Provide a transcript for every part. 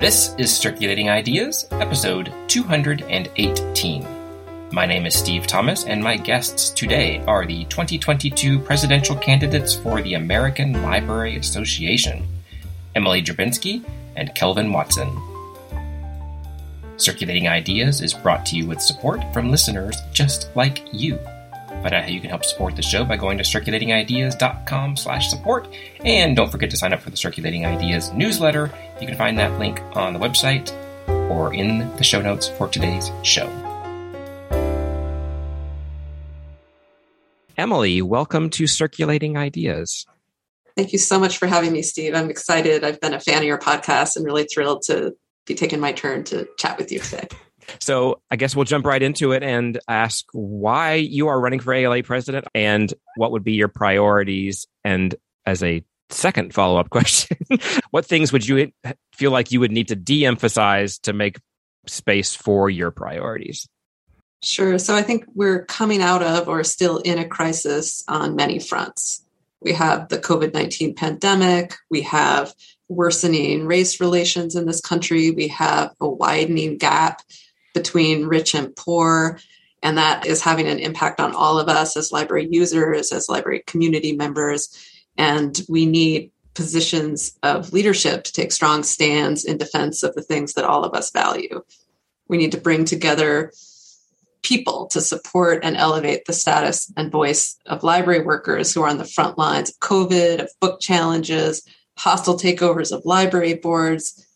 This is Circulating Ideas, episode 218. My name is Steve Thomas, and my guests today are the 2022 presidential candidates for the American Library Association Emily Drabinski and Kelvin Watson. Circulating Ideas is brought to you with support from listeners just like you. Find out how you can help support the show by going to circulatingideas.com slash support. And don't forget to sign up for the Circulating Ideas newsletter. You can find that link on the website or in the show notes for today's show. Emily, welcome to Circulating Ideas. Thank you so much for having me, Steve. I'm excited. I've been a fan of your podcast and really thrilled to be taking my turn to chat with you today. So I guess we'll jump right into it and ask why you are running for ALA president and what would be your priorities. And as a second follow up question, what things would you feel like you would need to de emphasize to make space for your priorities? Sure. So I think we're coming out of or still in a crisis on many fronts. We have the COVID 19 pandemic, we have worsening race relations in this country, we have a widening gap between rich and poor. And that is having an impact on all of us as library users, as library community members. And we need positions of leadership to take strong stands in defense of the things that all of us value. We need to bring together people to support and elevate the status and voice of library workers who are on the front lines of COVID, of book challenges, hostile takeovers of library boards,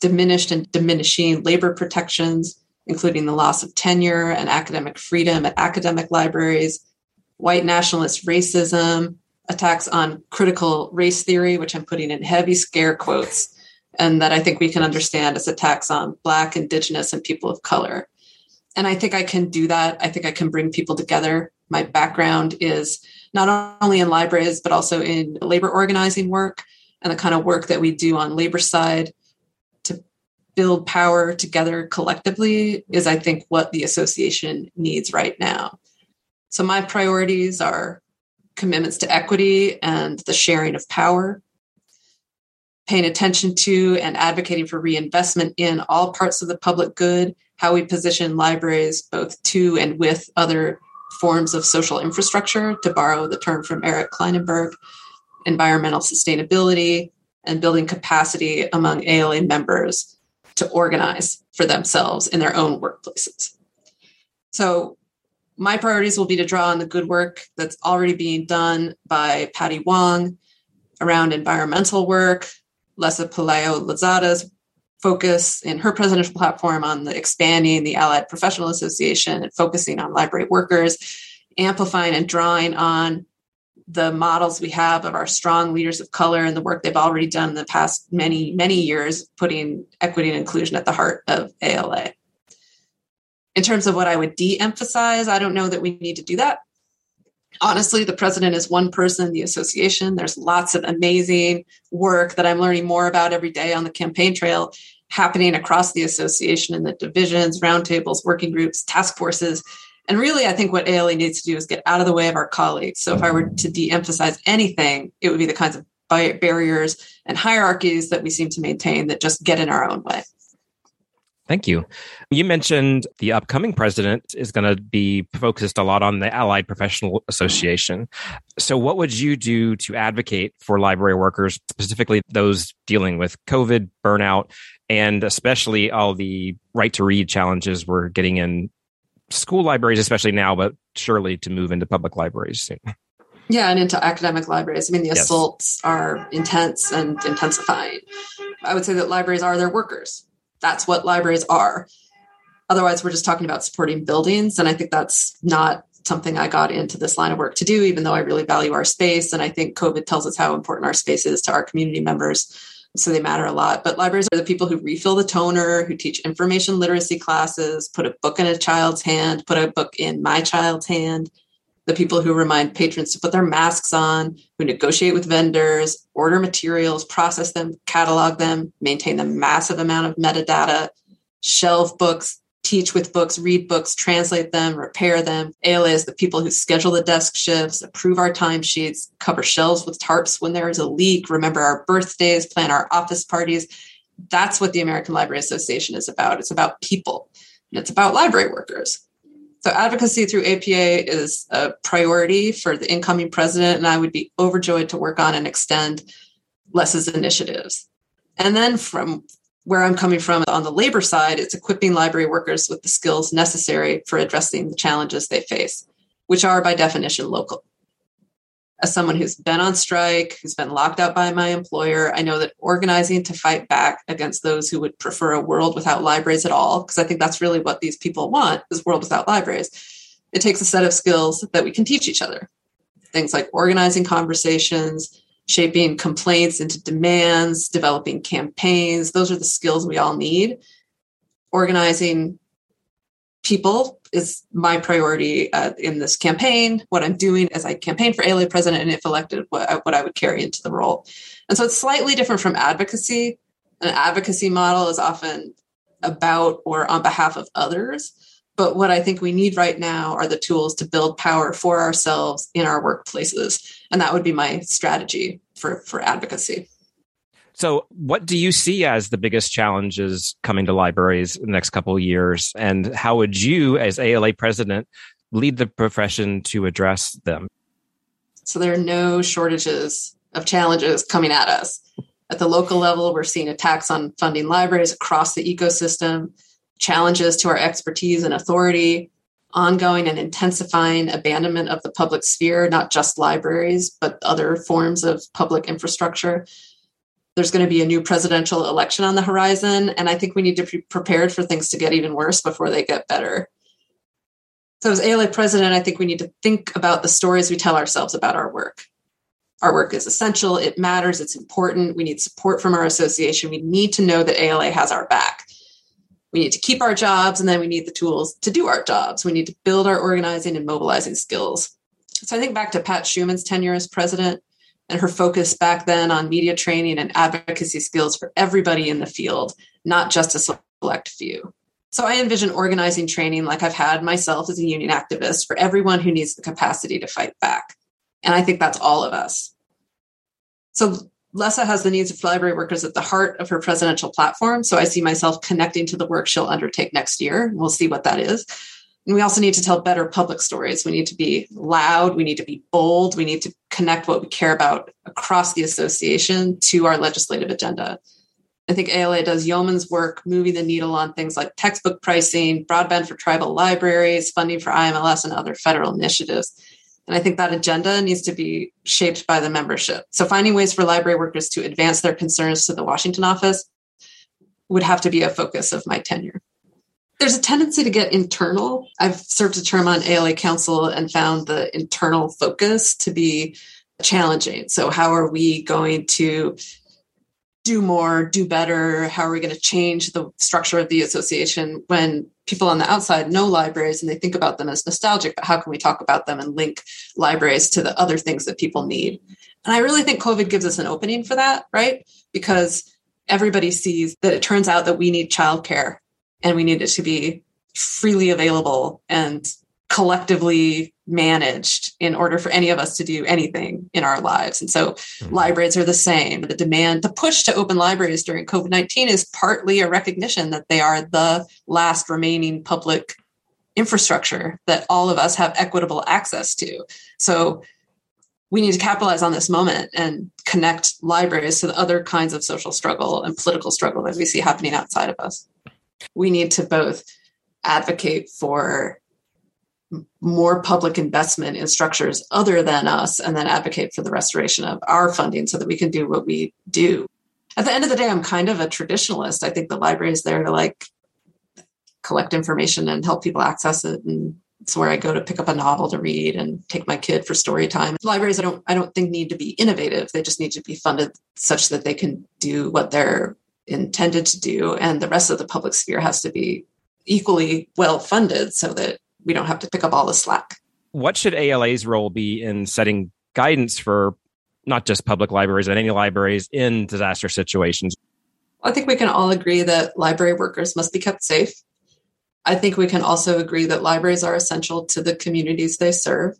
diminished and diminishing labor protections, including the loss of tenure and academic freedom at academic libraries, white nationalist racism, attacks on critical race theory, which I'm putting in heavy scare quotes, and that I think we can understand as attacks on Black, Indigenous, and people of color. And I think I can do that. I think I can bring people together. My background is not only in libraries, but also in labor organizing work and the kind of work that we do on labor side to build power together collectively is, I think, what the association needs right now. So, my priorities are commitments to equity and the sharing of power, paying attention to and advocating for reinvestment in all parts of the public good, how we position libraries both to and with other forms of social infrastructure, to borrow the term from Eric Klinenberg, environmental sustainability, and building capacity among ALA members to organize for themselves in their own workplaces. So, my priorities will be to draw on the good work that's already being done by Patty Wong around environmental work, Lessa Pelayo-Lozada's focus in her presidential platform on the expanding the Allied Professional Association and focusing on library workers, amplifying and drawing on the models we have of our strong leaders of color and the work they've already done in the past many, many years, putting equity and inclusion at the heart of ALA. In terms of what I would de emphasize, I don't know that we need to do that. Honestly, the president is one person, the association. There's lots of amazing work that I'm learning more about every day on the campaign trail happening across the association in the divisions, roundtables, working groups, task forces and really, I think what ALA needs to do is get out of the way of our colleagues. So if I were to de emphasize anything, it would be the kinds of barriers and hierarchies that we seem to maintain that just get in our own way. Thank you. You mentioned the upcoming president is going to be focused a lot on the Allied Professional Association. So, what would you do to advocate for library workers, specifically those dealing with COVID, burnout, and especially all the right to read challenges we're getting in school libraries, especially now, but surely to move into public libraries soon. Yeah, and into academic libraries. I mean, the yes. assaults are intense and intensifying. I would say that libraries are their workers. That's what libraries are. Otherwise, we're just talking about supporting buildings. And I think that's not something I got into this line of work to do, even though I really value our space. And I think COVID tells us how important our space is to our community members so they matter a lot. But libraries are the people who refill the toner, who teach information literacy classes, put a book in a child's hand, put a book in my child's hand, the people who remind patrons to put their masks on, who negotiate with vendors, order materials, process them, catalog them, maintain the massive amount of metadata, shelve books, teach with books, read books, translate them, repair them. ALA is the people who schedule the desk shifts, approve our timesheets, cover shelves with tarps when there is a leak, remember our birthdays, plan our office parties. that's what the American Library Association is about. It's about people and it's about library workers. So advocacy through APA is a priority for the incoming president, and I would be overjoyed to work on and extend Lessa's initiatives. And then from where I'm coming from on the labor side, it's equipping library workers with the skills necessary for addressing the challenges they face, which are by definition local as someone who's been on strike, who's been locked out by my employer, I know that organizing to fight back against those who would prefer a world without libraries at all, because I think that's really what these people want, is world without libraries. It takes a set of skills that we can teach each other. Things like organizing conversations, shaping complaints into demands, developing campaigns. Those are the skills we all need. Organizing people is my priority uh, in this campaign. What I'm doing as I campaign for ALA president, and if elected, what I, what I would carry into the role. And so it's slightly different from advocacy. An advocacy model is often about or on behalf of others. But what I think we need right now are the tools to build power for ourselves in our workplaces. And that would be my strategy for, for advocacy. So, what do you see as the biggest challenges coming to libraries in the next couple of years? And how would you, as ALA president, lead the profession to address them? So, there are no shortages of challenges coming at us. At the local level, we're seeing attacks on funding libraries across the ecosystem, challenges to our expertise and authority, ongoing and intensifying abandonment of the public sphere, not just libraries, but other forms of public infrastructure there's going to be a new presidential election on the horizon. And I think we need to be prepared for things to get even worse before they get better. So, as ALA president, I think we need to think about the stories we tell ourselves about our work. Our work is essential, it matters, it's important. We need support from our association. We need to know that ALA has our back. We need to keep our jobs, and then we need the tools to do our jobs. We need to build our organizing and mobilizing skills. So, I think back to Pat Schuman's tenure as president and her focus back then on media training and advocacy skills for everybody in the field, not just a select few. So I envision organizing training like I've had myself as a union activist for everyone who needs the capacity to fight back. And I think that's all of us. So Lessa has the needs of library workers at the heart of her presidential platform. So I see myself connecting to the work she'll undertake next year. We'll see what that is. And we also need to tell better public stories. We need to be loud. We need to be bold. We need to connect what we care about across the association to our legislative agenda. I think ALA does yeoman's work moving the needle on things like textbook pricing, broadband for tribal libraries, funding for IMLS, and other federal initiatives. And I think that agenda needs to be shaped by the membership. So finding ways for library workers to advance their concerns to the Washington office would have to be a focus of my tenure there's a tendency to get internal. I've served a term on ALA Council and found the internal focus to be challenging. So, how are we going to do more, do better? How are we going to change the structure of the association when people on the outside know libraries and they think about them as nostalgic? But how can we talk about them and link libraries to the other things that people need? And I really think COVID gives us an opening for that, right? Because everybody sees that it turns out that we need childcare and we need it to be freely available and collectively managed in order for any of us to do anything in our lives. And so mm-hmm. libraries are the same. The demand, the push to open libraries during COVID 19 is partly a recognition that they are the last remaining public infrastructure that all of us have equitable access to. So we need to capitalize on this moment and connect libraries to the other kinds of social struggle and political struggle that we see happening outside of us we need to both advocate for more public investment in structures other than us and then advocate for the restoration of our funding so that we can do what we do. At the end of the day i'm kind of a traditionalist. I think the library is there to like collect information and help people access it and it's where i go to pick up a novel to read and take my kid for story time. Libraries i don't i don't think need to be innovative. They just need to be funded such that they can do what they're intended to do, and the rest of the public sphere has to be equally well funded so that we don't have to pick up all the slack. What should ALA's role be in setting guidance for not just public libraries, but any libraries in disaster situations? I think we can all agree that library workers must be kept safe. I think we can also agree that libraries are essential to the communities they serve.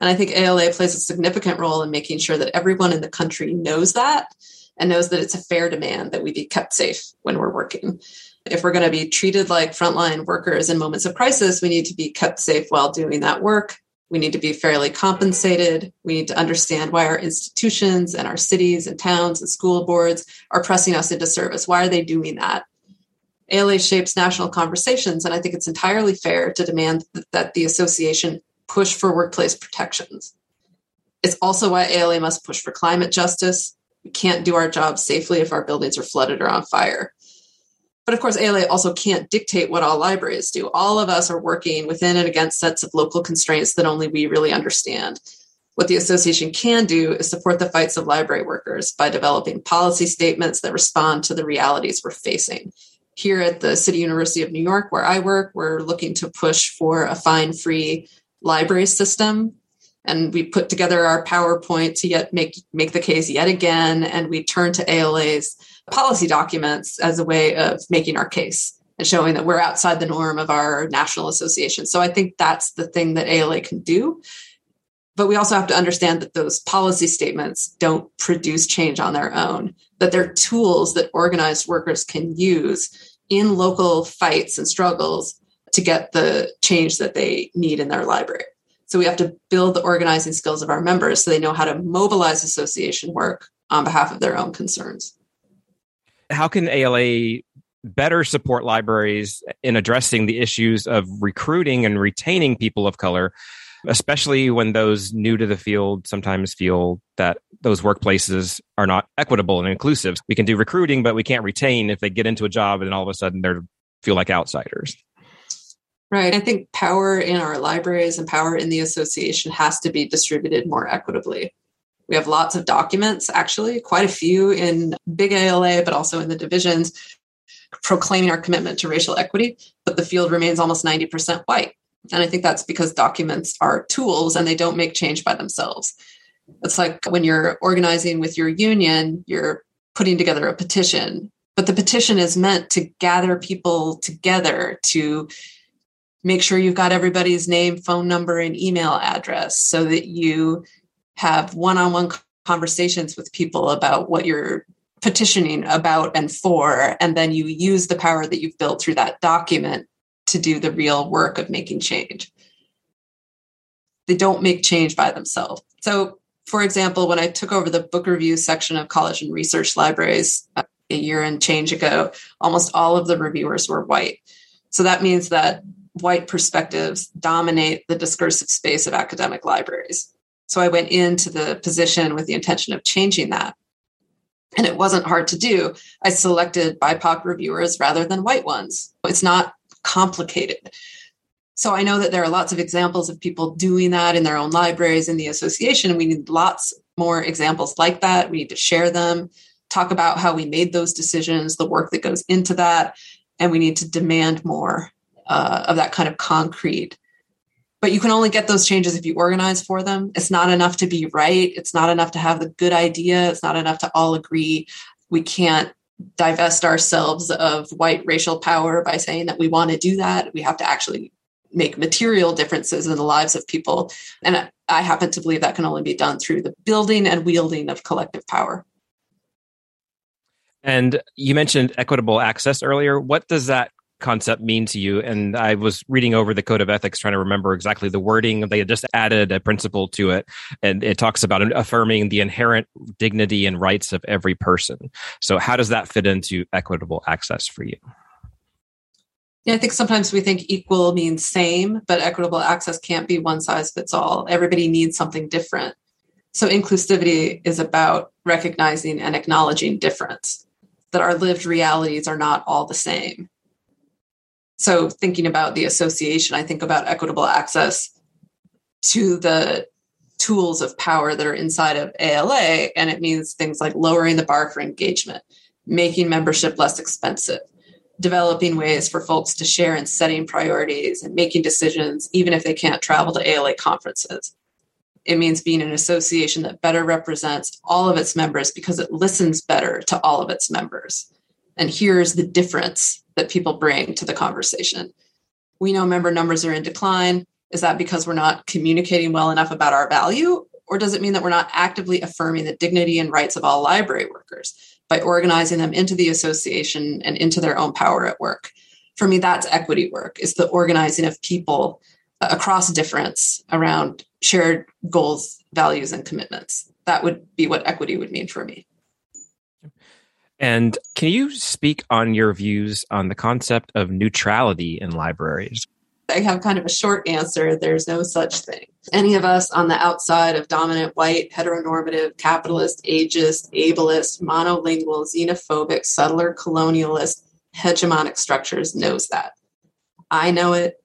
And I think ALA plays a significant role in making sure that everyone in the country knows that and knows that it's a fair demand that we be kept safe when we're working. If we're going to be treated like frontline workers in moments of crisis, we need to be kept safe while doing that work. We need to be fairly compensated. We need to understand why our institutions and our cities and towns and school boards are pressing us into service. Why are they doing that? ALA shapes national conversations, and I think it's entirely fair to demand that the association push for workplace protections. It's also why ALA must push for climate justice. We can't do our job safely if our buildings are flooded or on fire. But of course, ALA also can't dictate what all libraries do. All of us are working within and against sets of local constraints that only we really understand. What the association can do is support the fights of library workers by developing policy statements that respond to the realities we're facing. Here at the City University of New York, where I work, we're looking to push for a fine free library system and we put together our PowerPoint to yet make make the case yet again, and we turn to ALA's policy documents as a way of making our case and showing that we're outside the norm of our national association. So I think that's the thing that ALA can do. But we also have to understand that those policy statements don't produce change on their own, that they're tools that organized workers can use in local fights and struggles to get the change that they need in their library. So we have to build the organizing skills of our members so they know how to mobilize association work on behalf of their own concerns. How can ALA better support libraries in addressing the issues of recruiting and retaining people of color, especially when those new to the field sometimes feel that those workplaces are not equitable and inclusive? We can do recruiting, but we can't retain if they get into a job and all of a sudden they feel like outsiders. Right. I think power in our libraries and power in the association has to be distributed more equitably. We have lots of documents, actually, quite a few in big ALA, but also in the divisions, proclaiming our commitment to racial equity, but the field remains almost 90% white. And I think that's because documents are tools and they don't make change by themselves. It's like when you're organizing with your union, you're putting together a petition, but the petition is meant to gather people together to make sure you've got everybody's name, phone number, and email address so that you have one on one conversations with people about what you're petitioning about and for. And then you use the power that you've built through that document to do the real work of making change. They don't make change by themselves. So, for example, when I took over the book review section of college and research libraries uh, a year and change ago, almost all of the reviewers were white. So that means that white perspectives dominate the discursive space of academic libraries. So I went into the position with the intention of changing that. And it wasn't hard to do. I selected BIPOC reviewers rather than white ones. It's not complicated. So I know that there are lots of examples of people doing that in their own libraries in the association. We need lots more examples like that. We need to share them, talk about how we made those decisions, the work that goes into that. And we need to demand more uh, of that kind of concrete. But you can only get those changes if you organize for them. It's not enough to be right. It's not enough to have the good idea. It's not enough to all agree. We can't divest ourselves of white racial power by saying that we want to do that. We have to actually make material differences in the lives of people. And I happen to believe that can only be done through the building and wielding of collective power. And you mentioned equitable access earlier. What does that concept mean to you? And I was reading over the code of ethics, trying to remember exactly the wording. They had just added a principle to it, and it talks about affirming the inherent dignity and rights of every person. So, how does that fit into equitable access for you? Yeah, I think sometimes we think equal means same, but equitable access can't be one size fits all. Everybody needs something different. So, inclusivity is about recognizing and acknowledging difference, that our lived realities are not all the same so, thinking about the association, I think about equitable access to the tools of power that are inside of ALA. And it means things like lowering the bar for engagement, making membership less expensive, developing ways for folks to share and setting priorities and making decisions, even if they can't travel to ALA conferences. It means being an association that better represents all of its members because it listens better to all of its members and hears the difference that people bring to the conversation. We know member numbers are in decline. Is that because we're not communicating well enough about our value? Or does it mean that we're not actively affirming the dignity and rights of all library workers by organizing them into the association and into their own power at work? For me, that's equity work, is the organizing of people uh, across difference around shared goals, values, and commitments. That would be what equity would mean for me. And can you speak on your views on the concept of neutrality in libraries? I have kind of a short answer. There's no such thing. Any of us on the outside of dominant white, heteronormative, capitalist, ageist, ableist, monolingual, xenophobic, settler, colonialist, hegemonic structures knows that. I know it.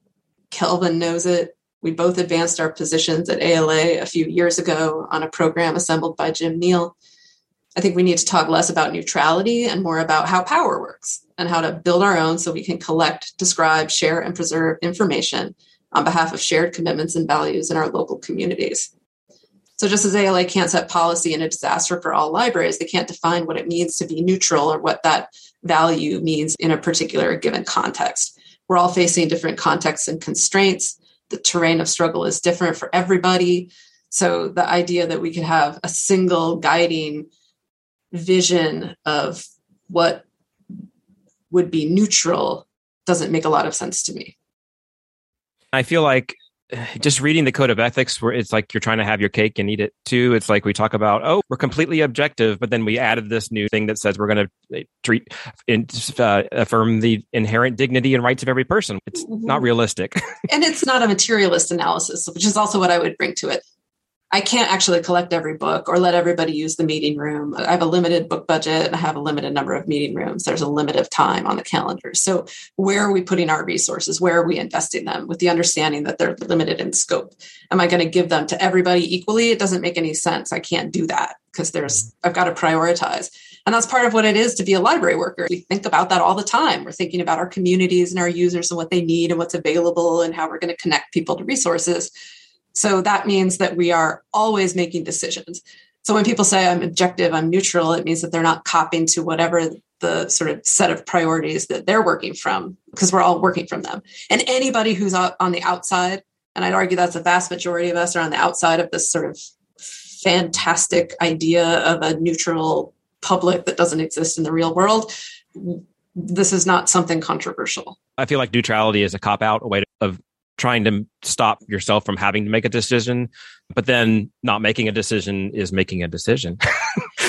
Kelvin knows it. We both advanced our positions at ALA a few years ago on a program assembled by Jim Neal. I think we need to talk less about neutrality and more about how power works and how to build our own so we can collect, describe, share, and preserve information on behalf of shared commitments and values in our local communities. So, just as ALA can't set policy in a disaster for all libraries, they can't define what it means to be neutral or what that value means in a particular given context. We're all facing different contexts and constraints. The terrain of struggle is different for everybody. So, the idea that we could have a single guiding vision of what would be neutral doesn't make a lot of sense to me. I feel like just reading the code of ethics where it's like you're trying to have your cake and eat it too it's like we talk about oh we're completely objective but then we added this new thing that says we're going to eh, treat uh, affirm the inherent dignity and rights of every person it's mm-hmm. not realistic and it's not a materialist analysis which is also what i would bring to it I can't actually collect every book or let everybody use the meeting room. I have a limited book budget and I have a limited number of meeting rooms. There's a limit of time on the calendar. So, where are we putting our resources? Where are we investing them with the understanding that they're limited in scope? Am I going to give them to everybody equally? It doesn't make any sense. I can't do that because there's, mm-hmm. I've got to prioritize. And that's part of what it is to be a library worker. We think about that all the time. We're thinking about our communities and our users and what they need and what's available and how we're going to connect people to resources so that means that we are always making decisions. So when people say I'm objective, I'm neutral, it means that they're not copying to whatever the sort of set of priorities that they're working from, because we're all working from them. And anybody who's on the outside, and I'd argue that's a vast majority of us are on the outside of this sort of fantastic idea of a neutral public that doesn't exist in the real world. This is not something controversial. I feel like neutrality is a cop out, a way of trying to stop yourself from having to make a decision but then not making a decision is making a decision.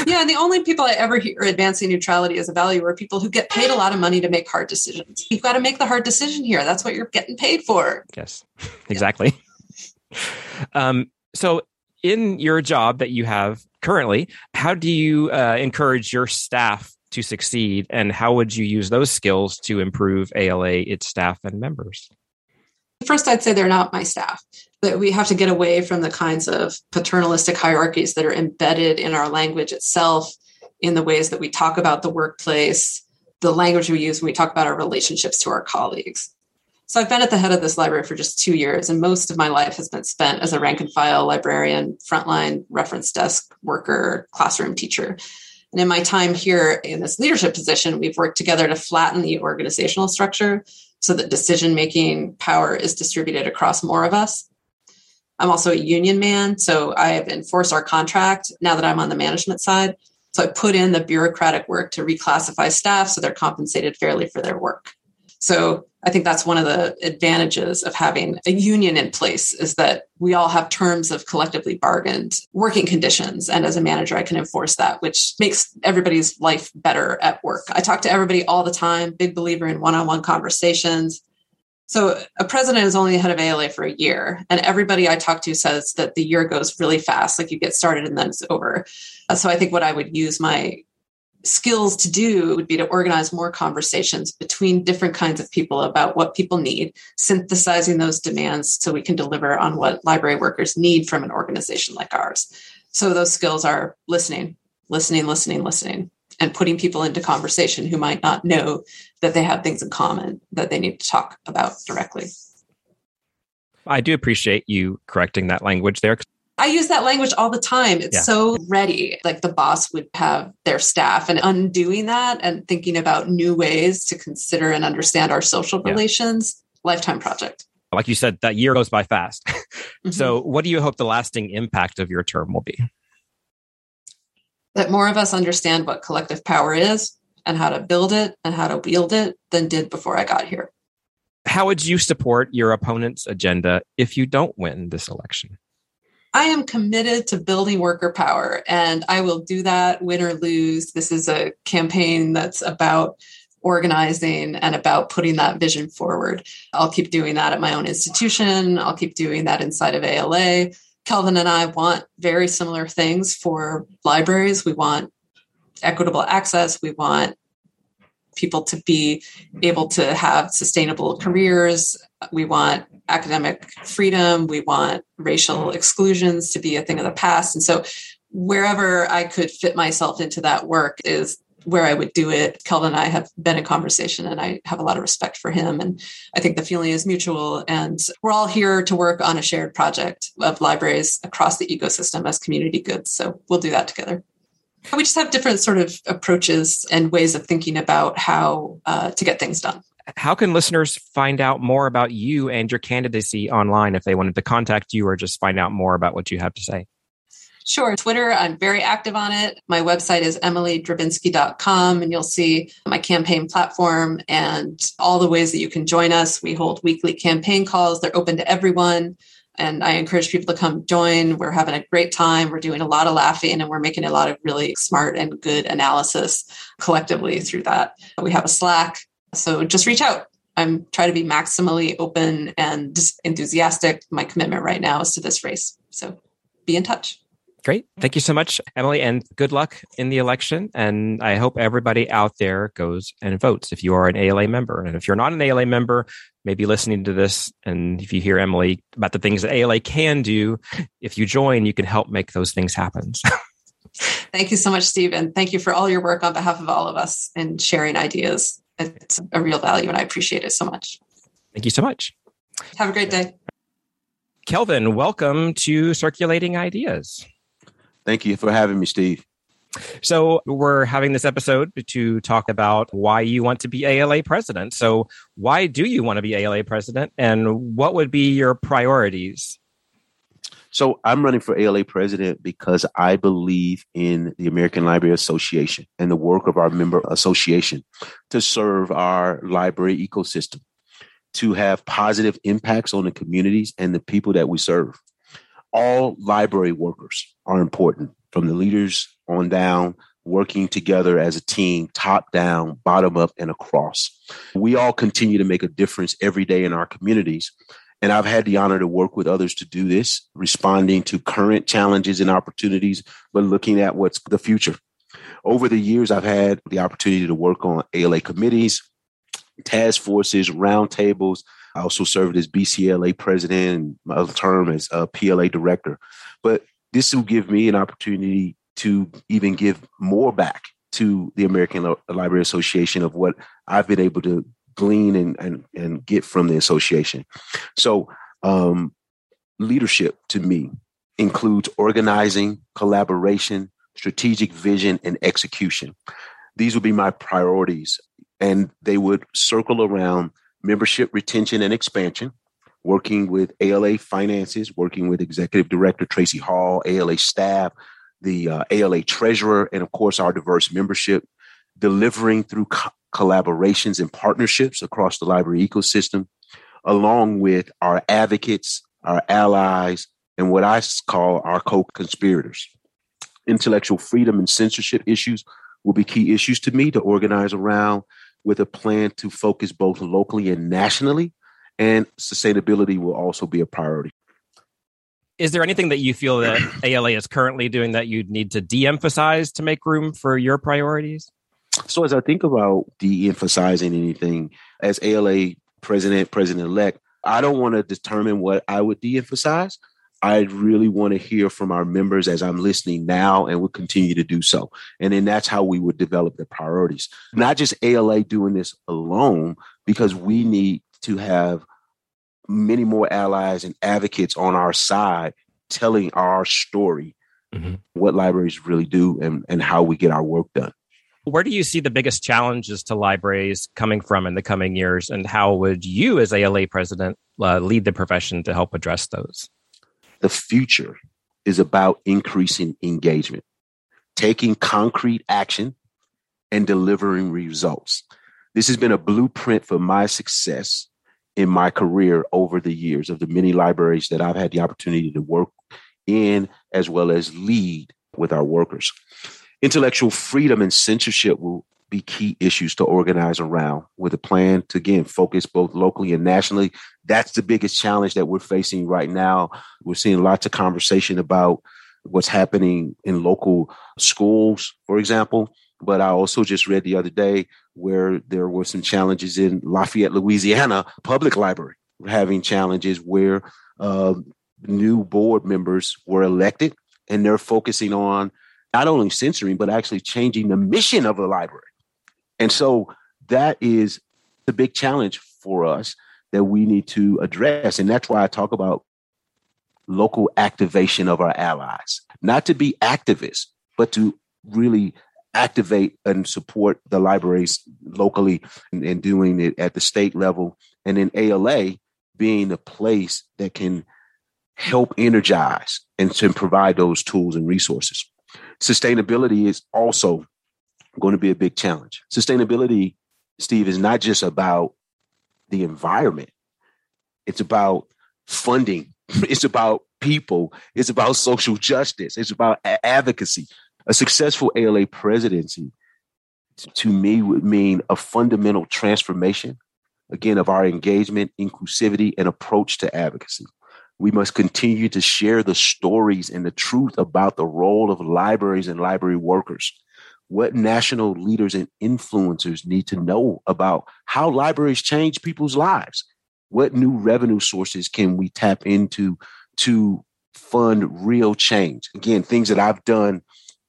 Yeah and the only people i ever hear advancing neutrality as a value are people who get paid a lot of money to make hard decisions. You've got to make the hard decision here. That's what you're getting paid for. Yes exactly. Yeah. um, so in your job that you have currently how do you uh, encourage your staff to succeed and how would you use those skills to improve ala its staff and members First, I'd say they're not my staff. That we have to get away from the kinds of paternalistic hierarchies that are embedded in our language itself, in the ways that we talk about the workplace, the language we use when we talk about our relationships to our colleagues. So I've been at the head of this library for just two years, and most of my life has been spent as a rank and file librarian, frontline reference desk worker, classroom teacher. And in my time here in this leadership position, we've worked together to flatten the organizational structure so that decision making power is distributed across more of us. I'm also a union man, so I have enforced our contract now that I'm on the management side. So I put in the bureaucratic work to reclassify staff so they're compensated fairly for their work. So I think that's one of the advantages of having a union in place is that we all have terms of collectively bargained working conditions. And as a manager, I can enforce that, which makes everybody's life better at work. I talk to everybody all the time, big believer in one on one conversations. So a president is only head of ALA for a year, and everybody I talk to says that the year goes really fast, like you get started and then it's over. So I think what I would use my skills to do would be to organize more conversations between different kinds of people about what people need, synthesizing those demands so we can deliver on what library workers need from an organization like ours. So those skills are listening, listening, listening, listening, and putting people into conversation who might not know that they have things in common that they need to talk about directly. I do appreciate you correcting that language there I use that language all the time. It's yeah. so ready. Like the boss would have their staff and undoing that and thinking about new ways to consider and understand our social yeah. relations. Lifetime project. Like you said, that year goes by fast. mm-hmm. So, what do you hope the lasting impact of your term will be? That more of us understand what collective power is and how to build it and how to wield it than did before I got here. How would you support your opponent's agenda if you don't win this election? I am committed to building worker power, and I will do that win or lose. This is a campaign that's about organizing and about putting that vision forward. I'll keep doing that at my own institution. I'll keep doing that inside of ALA. Kelvin and I want very similar things for libraries. We want equitable access. We want people to be able to have sustainable careers. We want academic freedom. We want racial exclusions to be a thing of the past. And so, wherever I could fit myself into that work is where I would do it. Kelvin and I have been in conversation and I have a lot of respect for him. And I think the feeling is mutual. And we're all here to work on a shared project of libraries across the ecosystem as community goods. So we'll do that together. We just have different sort of approaches and ways of thinking about how uh, to get things done. How can listeners find out more about you and your candidacy online if they wanted to contact you or just find out more about what you have to say? Sure. Twitter, I'm very active on it. My website is emilydrabinsky.com, and you'll see my campaign platform and all the ways that you can join us. We hold weekly campaign calls, they're open to everyone. And I encourage people to come join. We're having a great time. We're doing a lot of laughing and we're making a lot of really smart and good analysis collectively through that. We have a Slack. So just reach out. I'm trying to be maximally open and enthusiastic. My commitment right now is to this race. So be in touch. Great. Thank you so much, Emily, and good luck in the election. And I hope everybody out there goes and votes if you are an ALA member. And if you're not an ALA member, maybe listening to this, and if you hear Emily about the things that ALA can do, if you join, you can help make those things happen. thank you so much, Stephen. Thank you for all your work on behalf of all of us and sharing ideas. It's a real value, and I appreciate it so much. Thank you so much. Have a great day. Kelvin, welcome to Circulating Ideas. Thank you for having me, Steve. So, we're having this episode to talk about why you want to be ALA president. So, why do you want to be ALA president and what would be your priorities? So, I'm running for ALA president because I believe in the American Library Association and the work of our member association to serve our library ecosystem, to have positive impacts on the communities and the people that we serve all library workers are important from the leaders on down, working together as a team, top down, bottom up, and across. We all continue to make a difference every day in our communities. And I've had the honor to work with others to do this, responding to current challenges and opportunities, but looking at what's the future. Over the years, I've had the opportunity to work on ALA committees, task forces, roundtables, I also served as BCALA president and my other term as uh, a PLA director. But this will give me an opportunity to even give more back to the American Library Association of what I've been able to glean and, and, and get from the association. So, um, leadership to me includes organizing, collaboration, strategic vision, and execution. These would be my priorities, and they would circle around membership retention and expansion, working with ALA finances, working with Executive Director Tracie Hall, ALA staff, the uh, ALA treasurer, and of course, our diverse membership, delivering through collaborations and partnerships across the library ecosystem, along with our advocates, our allies, and what I call our co conspirators. Intellectual freedom and censorship issues will be key issues to me to organize around with a plan to focus both locally and nationally, and sustainability will also be a priority. Is there anything that you feel that ALA is currently doing that you'd need to de emphasize to make room for your priorities? So, as I think about de emphasizing anything, as ALA president, president elect, I don't want to determine what I would de emphasize. I really want to hear from our members as I'm listening now and will continue to do so. And then that's how we would develop the priorities. Not just ALA doing this alone, because we need to have many more allies and advocates on our side telling our story, mm-hmm. what libraries really do and, and how we get our work done. Where do you see the biggest challenges to libraries coming from in the coming years, and how would you, as ALA president, uh, lead the profession to help address those? The future is about increasing engagement, taking concrete action, and delivering results. This has been a blueprint for my success in my career over the years of the many libraries that I've had the opportunity to work in as well as lead with our workers. Intellectual freedom and censorship will be key issues to organize around with a plan to again focus both locally and nationally. That's the biggest challenge that we're facing right now. We're seeing lots of conversation about what's happening in local schools, for example. But I also just read the other day where there were some challenges in Lafayette, Louisiana, public library having challenges where uh, new board members were elected and they're focusing on not only censoring, but actually changing the mission of the library. And so that is the big challenge for us that we need to address. And that's why I talk about local activation of our allies, not to be activists, but to really activate and support the libraries locally and, and doing it at the state level. And then ALA being a place that can help energize and to provide those tools and resources. Sustainability is also going to be a big challenge. Sustainability, Steve, is not just about the environment, it's about funding, it's about people, it's about social justice, it's about advocacy. A successful ALA presidency to me would mean a fundamental transformation, again, of our engagement, inclusivity, and approach to advocacy. We must continue to share the stories and the truth about the role of libraries and library workers. What national leaders and influencers need to know about how libraries change people's lives? What new revenue sources can we tap into to fund real change? Again, things that I've done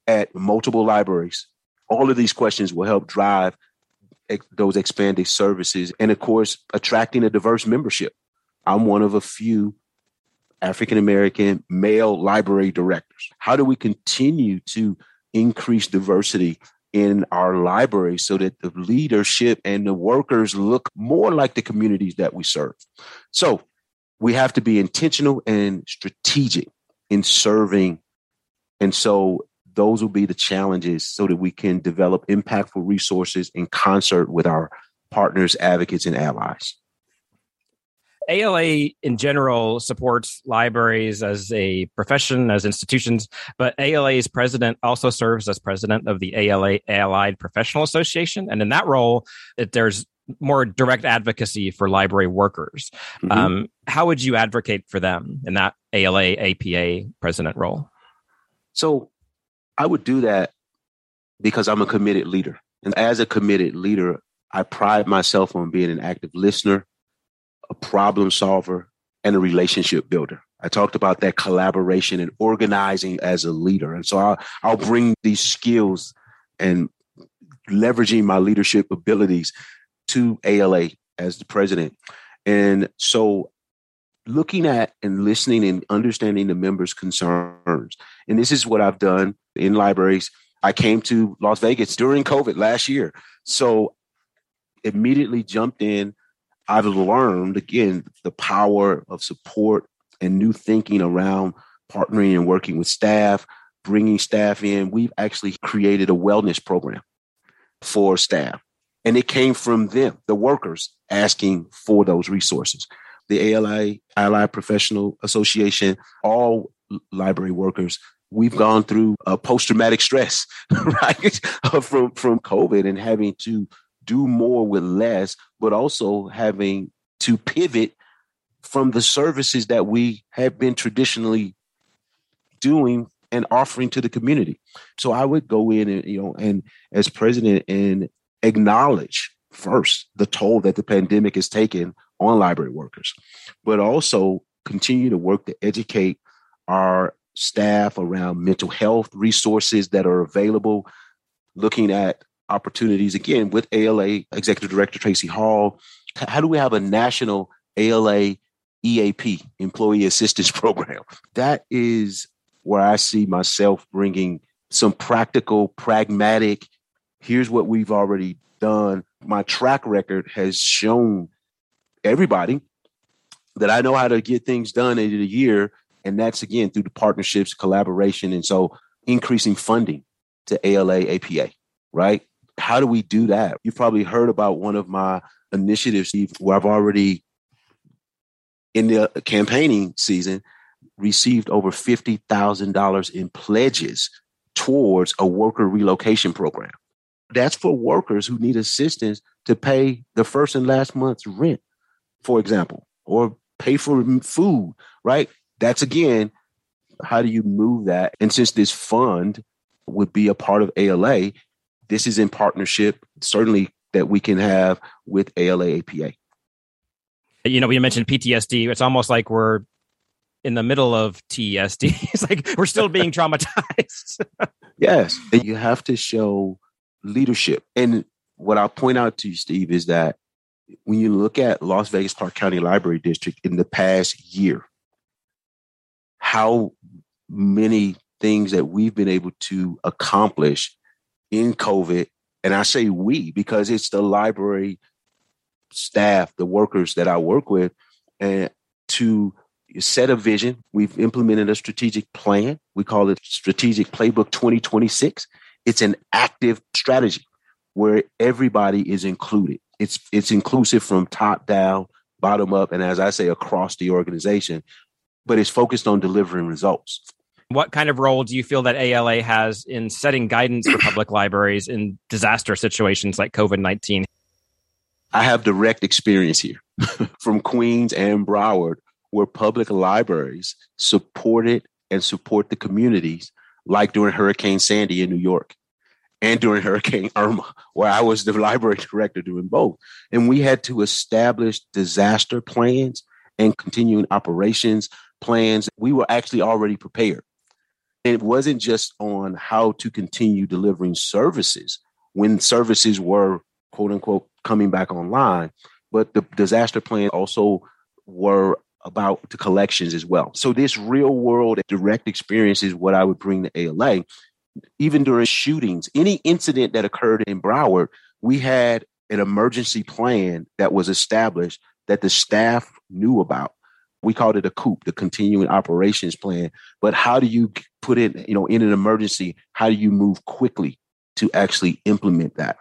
at multiple libraries. All of these questions will help drive those expanded services and, of course, attracting a diverse membership. I'm one of a few African American male library directors? How do we continue to increase diversity in our libraries so that the leadership and the workers look more like the communities that we serve? So we have to be intentional and strategic in serving. And so those will be the challenges so that we can develop impactful resources in concert with our partners, advocates, and allies. ALA in general supports libraries as a profession, as institutions, but ALA's president also serves as president of the ALA Allied Professional Association. And in that role, it, there's more direct advocacy for library workers. Mm-hmm. Um, how would you advocate for them in that ALA APA president role? So I would do that because I'm a committed leader. And as a committed leader, I pride myself on being an active listener, a problem solver, and a relationship builder. I talked about that collaboration and organizing as a leader. And so I'll, I'll bring these skills and leveraging my leadership abilities to ALA as the president. And so looking at and listening and understanding the members' concerns. And this is what I've done in libraries. I came to Las Vegas during COVID last year. So immediately jumped in, I've learned again the power of support and new thinking around partnering and working with staff, bringing staff in. We've actually created a wellness program for staff. And it came from them, the workers, asking for those resources. The ALA, Allied Professional Association, all library workers, we've gone through a post traumatic stress, right, from, from COVID and having to do more with less, but also having to pivot from the services that we have been traditionally doing and offering to the community. So I would go in and, you know, and as president and acknowledge first the toll that the pandemic has taken on library workers, but also continue to work to educate our staff around mental health resources that are available, looking at opportunities again with ALA Executive Director Tracie Hall. How do we have a national ALA EAP, Employee Assistance Program? That is where I see myself bringing some practical, pragmatic Here's what we've already done. My track record has shown everybody that I know how to get things done in a year. And that's again through the partnerships, collaboration, and so increasing funding to ALA APA, right? How do we do that? You've probably heard about one of my initiatives, where I've already in the campaigning season received over $50,000 in pledges towards a worker relocation program. That's for workers who need assistance to pay the first and last month's rent, for example, or pay for food, right? That's again, how do you move that? And since this fund would be a part of ALA, this is in partnership, certainly that we can have with ALA APA. You know, we mentioned PTSD. It's almost like we're in the middle of TSD. it's like we're still being traumatized. yes. And you have to show leadership. And what I'll point out to you, Steve, is that when you look at Las Vegas Clark County Library District in the past year, how many things that we've been able to accomplish in COVID. And I say we because it's the library staff, the workers that I work with, and to set a vision. We've implemented a strategic plan. We call it Strategic Playbook 2026. It's an active strategy where everybody is included. It's it's inclusive from top down, bottom up, and as I say, across the organization. But it's focused on delivering results. What kind of role do you feel that ALA has in setting guidance for public libraries in disaster situations like COVID 19? I have direct experience here from Queens and Broward, where public libraries supported and support the communities, like during Hurricane Sandy in New York and during Hurricane Irma, where I was the library director doing both. And we had to establish disaster plans and continuing operations plans. We were actually already prepared. It wasn't just on how to continue delivering services when services were quote unquote coming back online, but the disaster plan also were about the collections as well. So this real world direct experience is what I would bring to ALA even during shootings, any incident that occurred in Broward, we had an emergency plan that was established that the staff knew about. We called it a COOP, the continuing operations plan. But how do you put it, you know, in an emergency? How do you move quickly to actually implement that?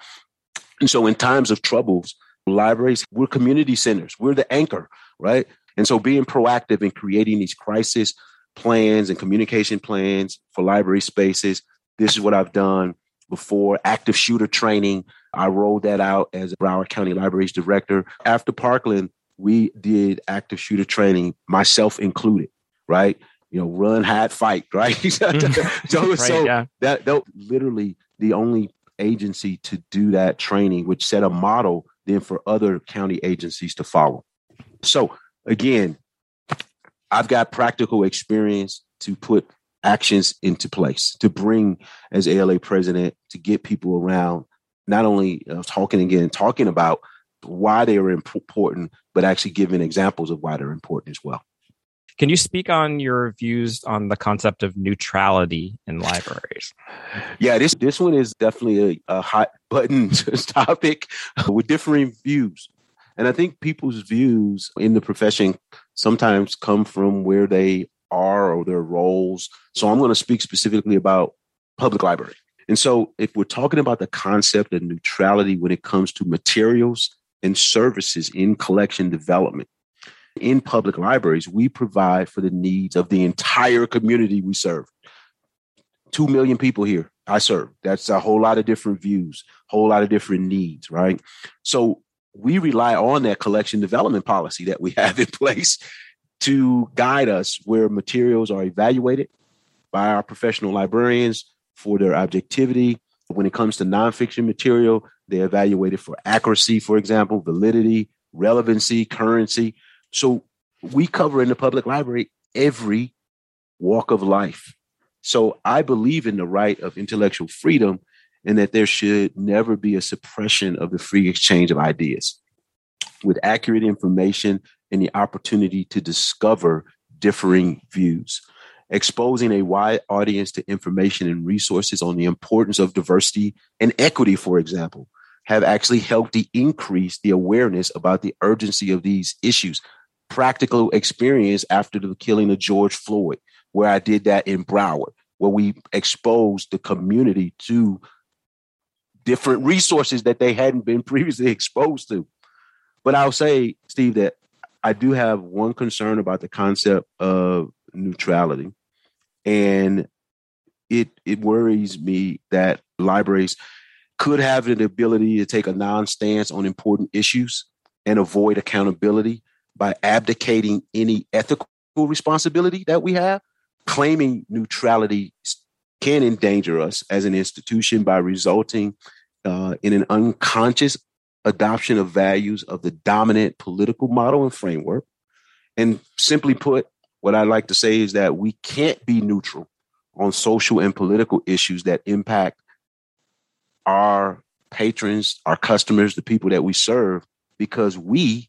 And so in times of troubles, libraries, we're community centers. We're the anchor, right? And so being proactive in creating these crisis plans and communication plans for library spaces this is what I've done before. Active shooter training. I rolled that out as Broward County Libraries director. After Parkland, we did active shooter training, myself included, right? You know, run, hide, fight, right? so, right, so yeah. that, that literally the only agency to do that training, which set a model then for other county agencies to follow. So again, I've got practical experience to put actions into place to bring as ALA president to get people around not only uh, talking again talking about why they are important but actually giving examples of why they're important as well can you speak on your views on the concept of neutrality in libraries yeah this this one is definitely a, a hot button topic with differing views and i think people's views in the profession sometimes come from where they are or their roles. So I'm going to speak specifically about public library. And so if we're talking about the concept of neutrality when it comes to materials and services in collection development, in public libraries, we provide for the needs of the entire community we serve. Two million people here I serve. That's a whole lot of different views, whole lot of different needs, right? So we rely on that collection development policy that we have in place to guide us where materials are evaluated by our professional librarians for their objectivity. When it comes to nonfiction material, they're evaluated for accuracy, for example, validity, relevancy, currency. So we cover in the public library every walk of life. So I believe in the right of intellectual freedom and that there should never be a suppression of the free exchange of ideas. With accurate information and the opportunity to discover differing views. exposing a wide audience to information and resources on the importance of diversity and equity, for example, have actually helped to increase the awareness about the urgency of these issues. Practical experience after the killing of George Floyd, where I did that in Broward, where we exposed the community to different resources that they hadn't been previously exposed to. But I'll say, Steve, that I do have one concern about the concept of neutrality. And it it worries me that libraries could have an ability to take a non-stance on important issues and avoid accountability by abdicating any ethical responsibility that we have. Claiming neutrality can endanger us as an institution by resulting uh, in an unconscious adoption of values of the dominant political model and framework. And simply put, what I like to say is that we can't be neutral on social and political issues that impact our patrons, our customers, the people that we serve, because we,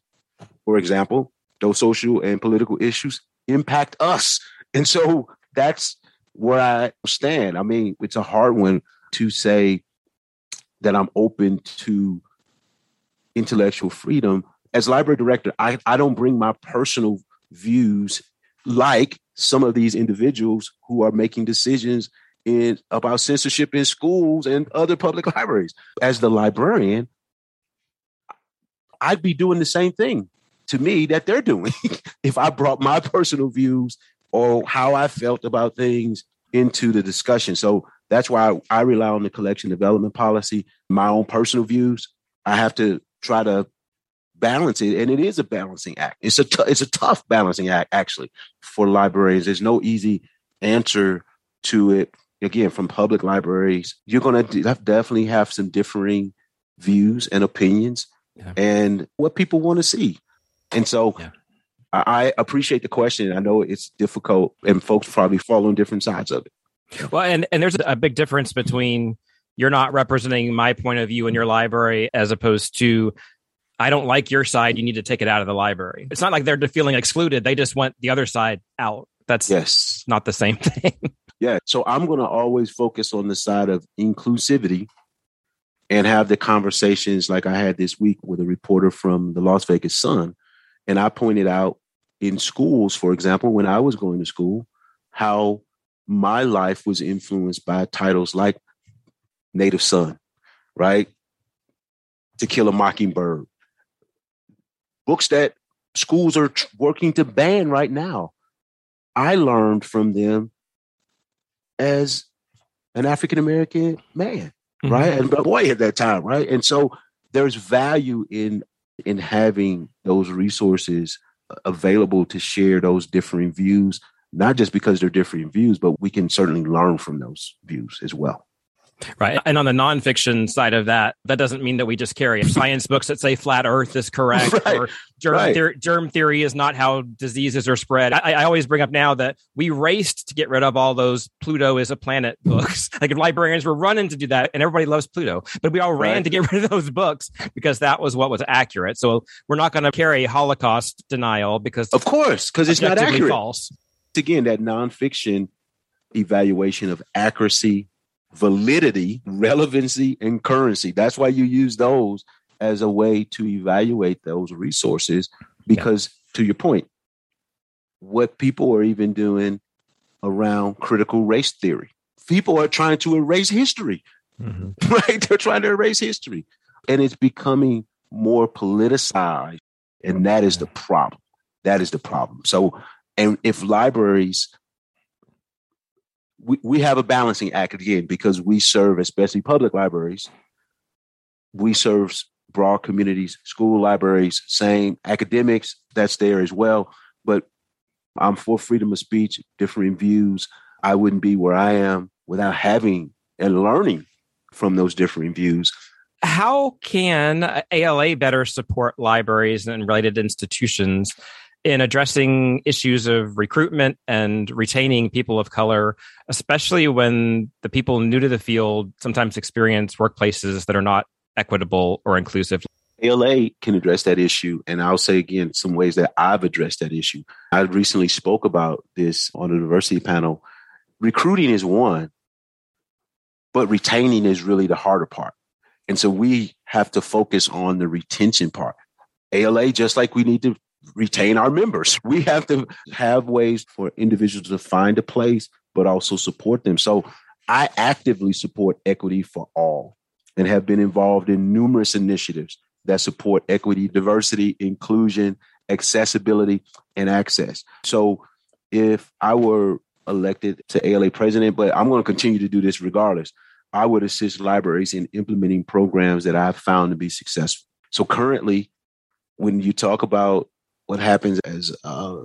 for example, those social and political issues impact us. And so that's where I stand. I mean, it's a hard one to say that I'm open to intellectual freedom. As library director, I, I don't bring my personal views like some of these individuals who are making decisions in about censorship in schools and other public libraries. As the librarian, I'd be doing the same thing to me that they're doing if I brought my personal views or how I felt about things into the discussion. So that's why I, rely on the collection development policy, my own personal views. I have to try to balance it, and it is a balancing act. It's a t- it's a tough balancing act actually for librarians. There's no easy answer to it. Again, from public libraries, you're going to definitely have some differing views and opinions, yeah. and what people want to see. And so, yeah. I, I appreciate the question. I know it's difficult, and folks probably fall on different sides of it. Well, and and there's a big difference between you're not representing my point of view in your library as opposed to I don't like your side. You need to take it out of the library. It's not like they're feeling excluded. They just want the other side out. That's yes. not the same thing. Yeah. So I'm going to always focus on the side of inclusivity and have the conversations like I had this week with a reporter from the Las Vegas Sun. And I pointed out in schools, for example, when I was going to school, how my life was influenced by titles like Native Son, right? To Kill a Mockingbird. Books that schools are working to ban right now. I learned from them as an African American man, mm-hmm. right? And a boy at that time, right? And so there's value in in having those resources available to share those differing views, not just because they're differing views, but we can certainly learn from those views as well. Right. And on the nonfiction side of that, that doesn't mean that we just carry science books that say flat earth is correct right. or germ, right. theory, germ theory is not how diseases are spread. I, I, always bring up now that we raced to get rid of all those Pluto is a planet books. like librarians were running to do that and everybody loves Pluto, but we all ran right. to get rid of those books because that was what was accurate. So we're not going to carry Holocaust denial because of course, because it's not accurate. False. Again, that nonfiction evaluation of accuracy validity, relevancy, and currency. That's why you use those as a way to evaluate those resources. Because yeah. to your point, what people are even doing around critical race theory, people are trying to erase history, mm-hmm. right? They're trying to erase history. And it's becoming more politicized. And that is the problem. That is the problem. So, and if libraries we, we have a balancing act again because we serve, especially public libraries, we serve broad communities, school libraries, same academics, that's there as well. But I'm for freedom of speech, differing views. I wouldn't be where I am without having and learning from those differing views. How can ALA better support libraries and related institutions in addressing issues of recruitment and retaining people of color, especially when the people new to the field sometimes experience workplaces that are not equitable or inclusive. ALA can address that issue. And I'll say again, some ways that I've addressed that issue. I recently spoke about this on a diversity panel. Recruiting is one, but retaining is really the harder part. And so we have to focus on the retention part. ALA, just like we need to retain our members, we have to have ways for individuals to find a place, but also support them. So I actively support equity for all and have been involved in numerous initiatives that support equity, diversity, inclusion, accessibility, and access. So if I were elected to ALA president, but I'm going to continue to do this regardless, I would assist libraries in implementing programs that I've found to be successful. So currently, when you talk about what happens as a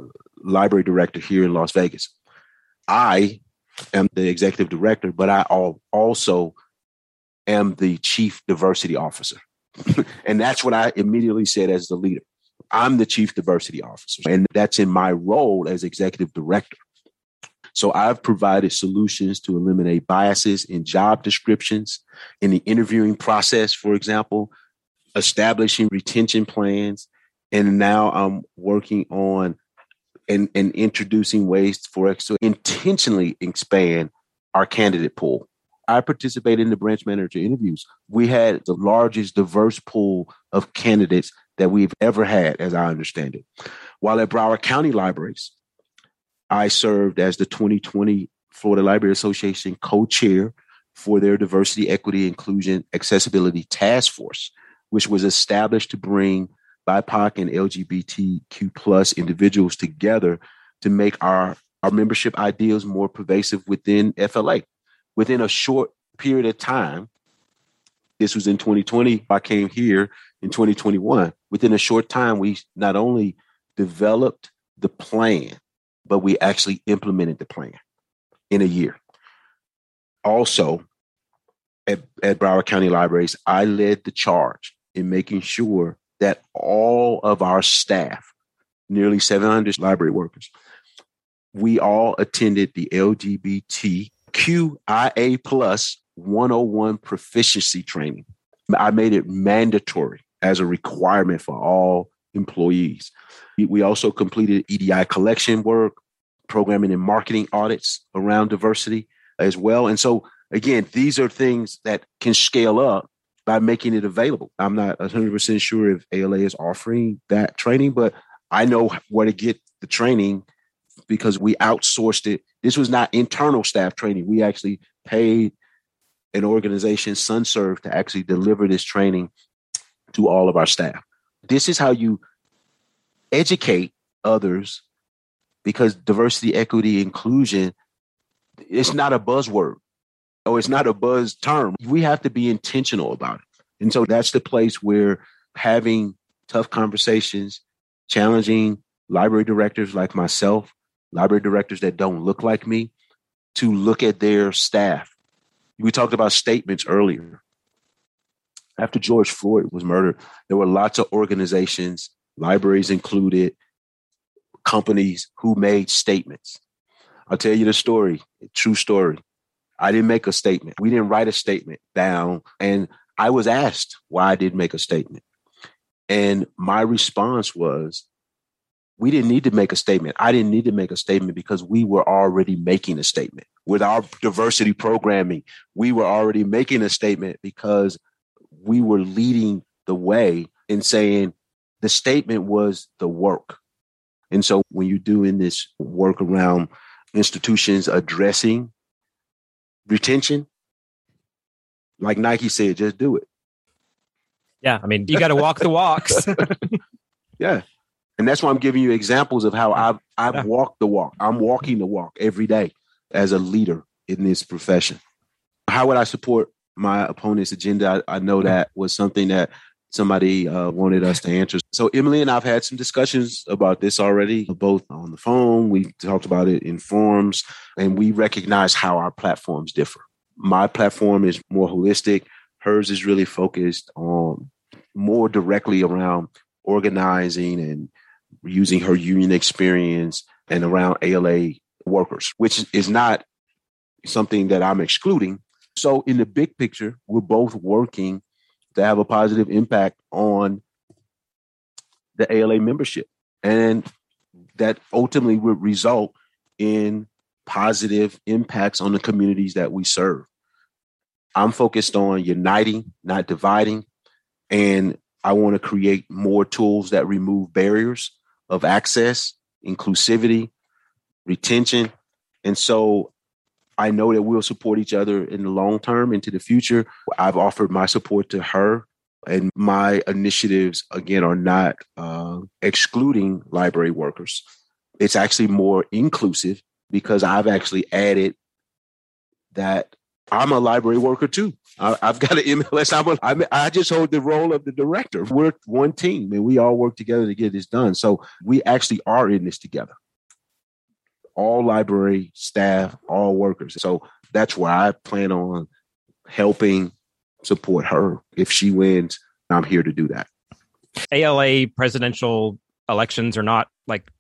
library director here in Las Vegas, I am the executive director, but I also am the chief diversity officer. and that's what I immediately said as the leader. I'm the chief diversity officer, and that's in my role as executive director. So I've provided solutions to eliminate biases in job descriptions, in the interviewing process, for example, establishing retention plans. And now I'm working on and, and introducing ways for us to intentionally expand our candidate pool. I participated in the branch manager interviews. We had the largest diverse pool of candidates that we've ever had, as I understand it. While at Broward County Libraries, I served as the 2020 Florida Library Association co chair for their diversity, equity, inclusion, accessibility task force, which was established to bring BIPOC and LGBTQ plus individuals together to make our, our membership ideals more pervasive within FLA within a short period of time, this was in 2020, I came here in 2021. Within a short time, we not only developed the plan, but we actually implemented the plan in a year. Also, at, at Broward County Libraries, I led the charge in making sure that all of our staff, nearly 700 library workers, we all attended the LGBTQIA Plus 101 proficiency training. I made it mandatory as a requirement for all employees. We also completed EDI collection work, programming and marketing audits around diversity as well. And so, again, these are things that can scale up by making it available. I'm not 100% sure if ALA is offering that training, but I know where to get the training because we outsourced it. This was not internal staff training. We actually paid an organization, SunServe, to actually deliver this training to all of our staff. This is how you educate others because diversity, equity, inclusion, it's not a buzzword or it's not a buzz term. We have to be intentional about it. And so that's the place where having tough conversations, challenging library directors like myself library directors that don't look like me to look at their staff. We talked about statements earlier. After George Floyd was murdered, there were lots of organizations, libraries included, companies who made statements. I'll tell you the story, true story. I didn't make a statement. We didn't write a statement down. And I was asked why I didn't make a statement. And my response was we didn't need to make a statement. I didn't need to make a statement because we were already making a statement with our diversity programming. We were already making a statement because we were leading the way in saying the statement was the work. And so when you're doing this work around institutions addressing retention, like Nike said, just do it. Yeah. I mean, you got to walk the walks. yeah. And that's why I'm giving you examples of how I've I've yeah. walked the walk. I'm walking the walk every day as a leader in this profession. How would I support my opponent's agenda? I, I know that was something that somebody uh, wanted us to answer. So Emily and I've had some discussions about this already, both on the phone. We talked about it in forums, and we recognize how our platforms differ. My platform is more holistic. Hers is really focused on more directly around organizing and using her union experience and around ALA workers, which is not something that I'm excluding. So, in the big picture, we're both working to have a positive impact on the ALA membership. And that ultimately would result in positive impacts on the communities that we serve. I'm focused on uniting, not dividing. And I want to create more tools that remove barriers of access, inclusivity, retention. And so I know that we'll support each other in the long term into the future. I've offered my support to her, and my initiatives, again, are not uh, excluding library workers. It's actually more inclusive because I've actually added that I'm a library worker too. I, have got an MLS. I'm a, I'm, I just hold the role of the director. We're one team and we all work together to get this done. So we actually are in this together. All library staff, all workers. So that's why I plan on helping support her. If she wins, I'm here to do that. ALA presidential elections are not like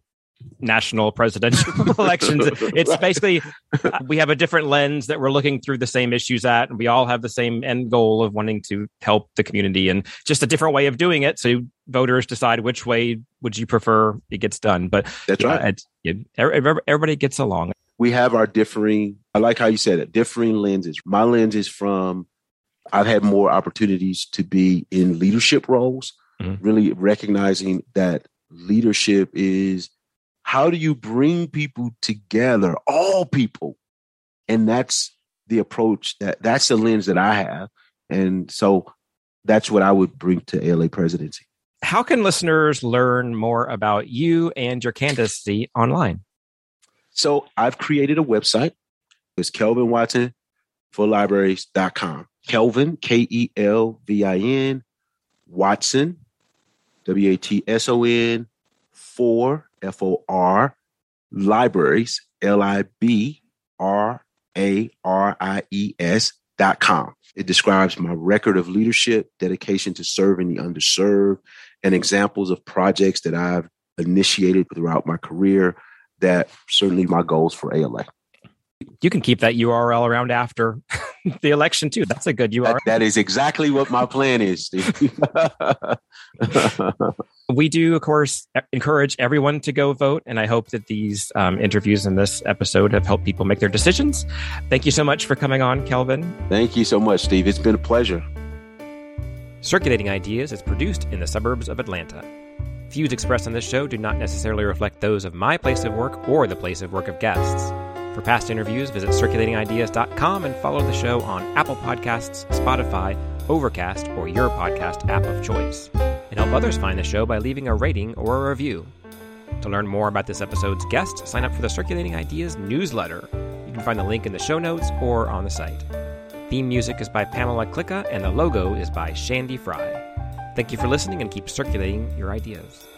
national presidential elections. It's right. basically uh, we have a different lens that we're looking through the same issues at, and we all have the same end goal of wanting to help the community, and just a different way of doing it. So voters decide which way would you prefer it gets done. But that's yeah, right. Yeah, everybody gets along. We have our differing. I like how you said it. Differing lenses. My lens is from. I've had more opportunities to be in leadership roles. Mm-hmm. Really recognizing that leadership is how do you bring people together, all people? And that's the approach that that's the lens that I have. And so that's what I would bring to LA presidency. How can listeners learn more about you and your candidacy online? So I've created a website. It's Kelvin Watson for libraries.com. Kelvin, K E L V I N, Watson, W A T S O N, for F O R, libraries, L I B R A R I E S dot com. It describes my record of leadership, dedication to serving the underserved, and examples of projects that I've initiated throughout my career that certainly my goals for ALA. You can keep that URL around after the election too. That's a good URL. that, that is exactly what my plan is. Steve. we do, of course, encourage everyone to go vote, and I hope that these um, interviews in this episode have helped people make their decisions. Thank you so much for coming on, Kelvin. Thank you so much, Steve. It's been a pleasure. Circulating Ideas is produced in the suburbs of Atlanta. Views expressed on this show do not necessarily reflect those of my place of work or the place of work of guests. For past interviews, visit circulatingideas.com and follow the show on Apple Podcasts, Spotify, Overcast, or your podcast app of choice. And help others find the show by leaving a rating or a review. To learn more about this episode's guest, sign up for the Circulating Ideas newsletter. You can find the link in the show notes or on the site. Theme music is by Pamela Klicka, and the logo is by Shandy Fry. Thank you for listening and keep circulating your ideas.